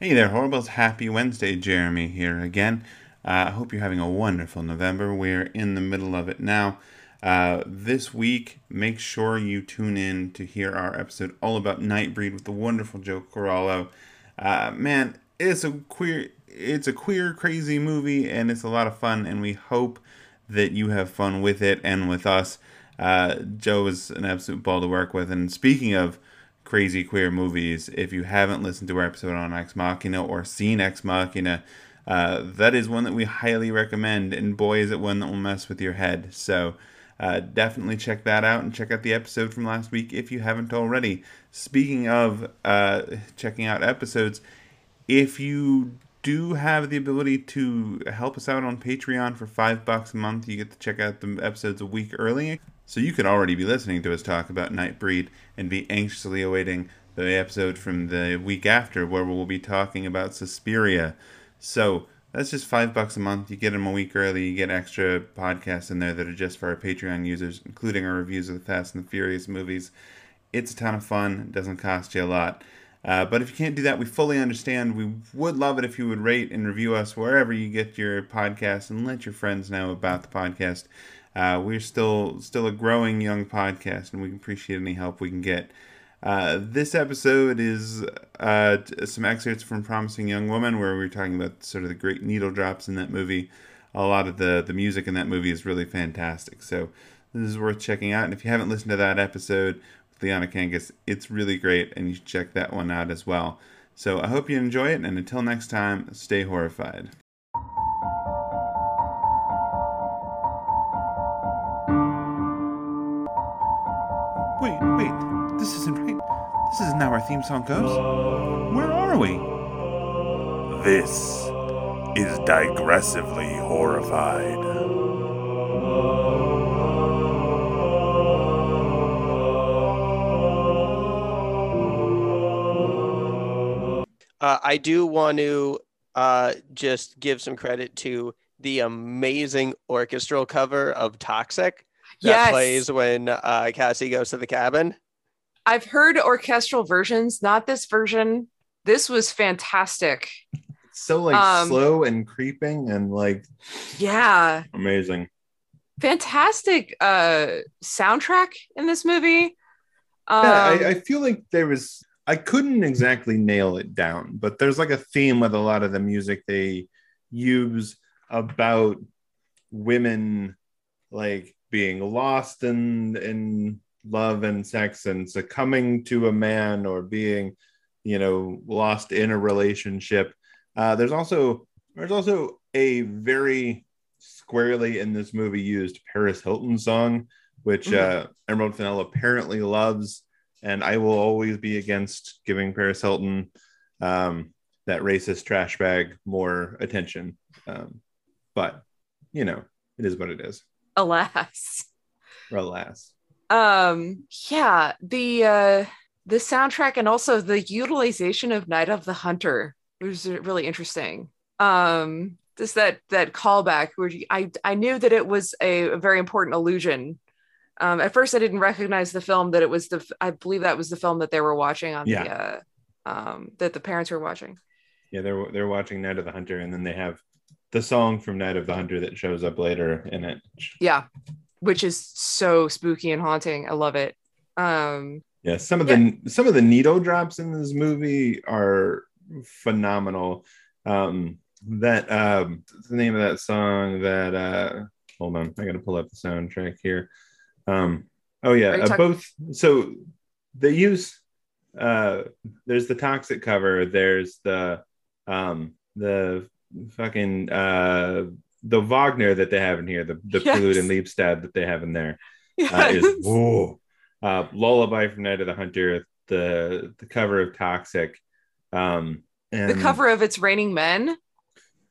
Hey there, Horribles. Happy Wednesday. Jeremy here again. Uh, I hope you're having a wonderful November. We're in the middle of it now. Uh, this week, make sure you tune in to hear our episode all about Nightbreed with the wonderful Joe Corallo. Uh, man, it's a queer, it's a queer, crazy movie, and it's a lot of fun. And we hope that you have fun with it and with us. Uh, Joe is an absolute ball to work with. And speaking of crazy queer movies. If you haven't listened to our episode on Ex Machina or seen Ex Machina, uh, that is one that we highly recommend. And boy, is it one that will mess with your head. So uh, definitely check that out and check out the episode from last week if you haven't already. Speaking of uh, checking out episodes, if you do have the ability to help us out on Patreon for five bucks a month, you get to check out the episodes a week early. So you could already be listening to us talk about Nightbreed and be anxiously awaiting the episode from the week after where we'll be talking about Suspiria. So that's just five bucks a month. You get them a week early. You get extra podcasts in there that are just for our Patreon users, including our reviews of the Fast and the Furious movies. It's a ton of fun. It doesn't cost you a lot. Uh, but if you can't do that, we fully understand. We would love it if you would rate and review us wherever you get your podcast and let your friends know about the podcast. Uh, we're still still a growing young podcast, and we appreciate any help we can get. Uh, this episode is uh, some excerpts from Promising Young Woman, where we are talking about sort of the great needle drops in that movie. A lot of the the music in that movie is really fantastic. So this is worth checking out. And if you haven't listened to that episode with Liana Kangas, it's really great, and you should check that one out as well. So I hope you enjoy it, and until next time, stay horrified. Theme song goes. Where are we? This is digressively horrified. Uh, I do want to uh, just give some credit to the amazing orchestral cover of Toxic that Yes. plays when uh, Cassie goes to the cabin. I've heard orchestral versions, not this version. This was fantastic. So like Um, slow and creeping and like Yeah. amazing. Fantastic uh soundtrack in this movie. Um, yeah, I, I feel like there was I couldn't exactly nail it down, but there's like a theme with a lot of the music they use about women like being lost in in love and sex and succumbing to a man or being you know lost in a relationship. Uh, there's also there's also a very squarely in this movie used paris hilton song which uh, emerald fennell apparently loves and i will always be against giving paris hilton um, that racist trash bag more attention. Um, but you know it is what it is. Alas. alas Um yeah, the uh the soundtrack and also the utilization of Night of the Hunter was really interesting. Um just that that callback where I I knew that it was a, a very important illusion. Um at first I didn't recognize the film that it was the I believe that was the film that they were watching on the uh um that the parents were watching. yeah they're they're watching night of the hunter and then they have the song from night of the hunter that shows up later in it Yeah. Which is so spooky and haunting. I love it. Um Yeah, some of the some of the needle drops in this movie are phenomenal. Um, that um, the name of that song that uh, hold on, I got to pull up the soundtrack here. Um, oh yeah, uh, talk- both. So they use uh, there's the toxic cover. There's the um, the fucking uh, the Wagner that they have in here. The the Yes. Prelude and Liebestod that they have in there uh, is whoa. Uh, Lullaby from Night of the Hunter, the the cover of Toxic, um, and the cover of It's Raining Men.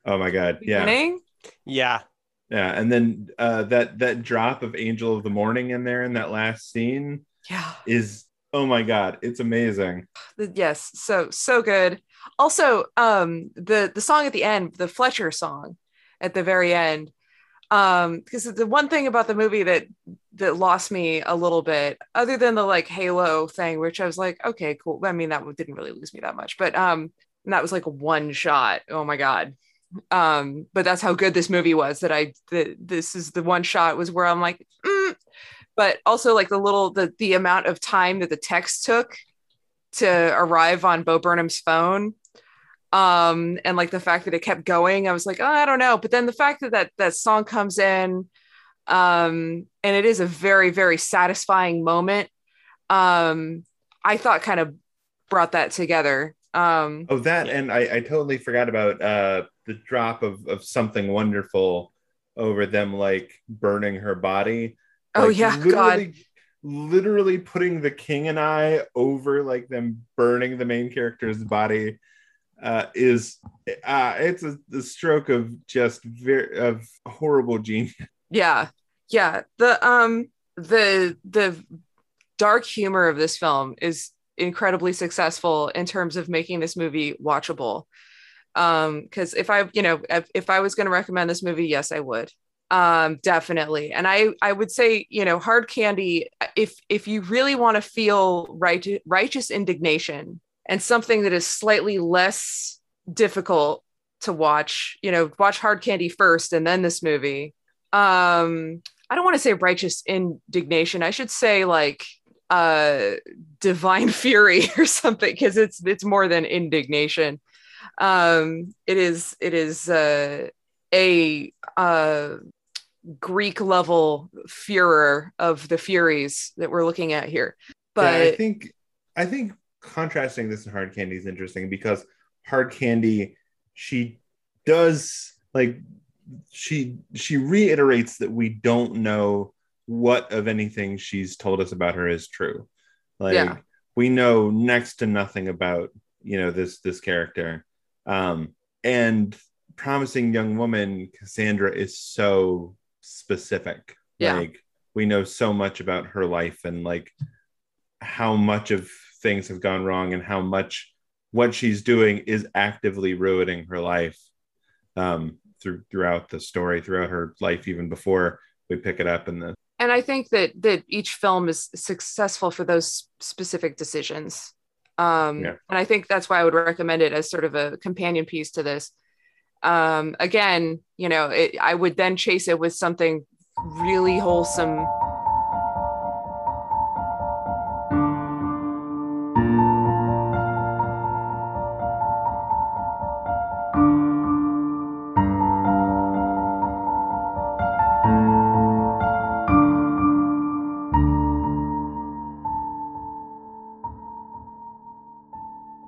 Oh my god, yeah, beginning. Yeah. yeah, and then uh, that that drop of Angel of the Morning in there in that last scene Yeah. is oh my god, it's amazing. Yes so so good also um the the song at the end the fletcher song at the very end um because the one thing about the movie that that lost me a little bit other than the like halo thing which i was like okay cool i mean that didn't really lose me that much but um and that was like one shot. Oh my god. Um, but that's how good this movie was. That I that this is the one shot was where I'm like, mm. but also like the little the the amount of time that the text took to arrive on Bo Burnham's phone um and like the fact that it kept going i was like oh, i don't know. But then the fact that that, that song comes in um and it is a very very satisfying moment um i thought kind of brought that together. Um oh that and i i totally forgot about uh the drop of of something wonderful over them like burning her body. Oh yeah literally, god literally putting the king and i over like them burning the main character's body uh is uh it's a, the stroke of just very of horrible genius. Yeah. Yeah. The um the the dark humor of this film is incredibly successful in terms of making this movie watchable. Um because if i you know if, if i was going to recommend this movie yes i would. Um definitely. And i i would say you know hard candy if if you really want to feel right righteous indignation and something that is slightly less difficult to watch you know watch hard candy first and then this movie. Um i don't want to say righteous indignation. I should say like uh divine fury or something because it's it's more than indignation. Um it is it is uh a uh greek level furor of the furies that we're looking at here. But Yeah, I think I think contrasting this and hard candy is interesting because hard candy she does like she she reiterates that we don't know what of anything she's told us about her is true. Like Yeah. we know next to nothing about you know this this character. Um and promising young woman Cassandra is so specific. Yeah. Like we know so much about her life and like how much of things have gone wrong and how much what she's doing is actively ruining her life um, through throughout the story, throughout her life, even before we pick it up in the and i think that that each film is successful for those specific decisions um Yeah. and i think that's why i would recommend it as sort of a companion piece to this um again you know it, i would then chase it with something really wholesome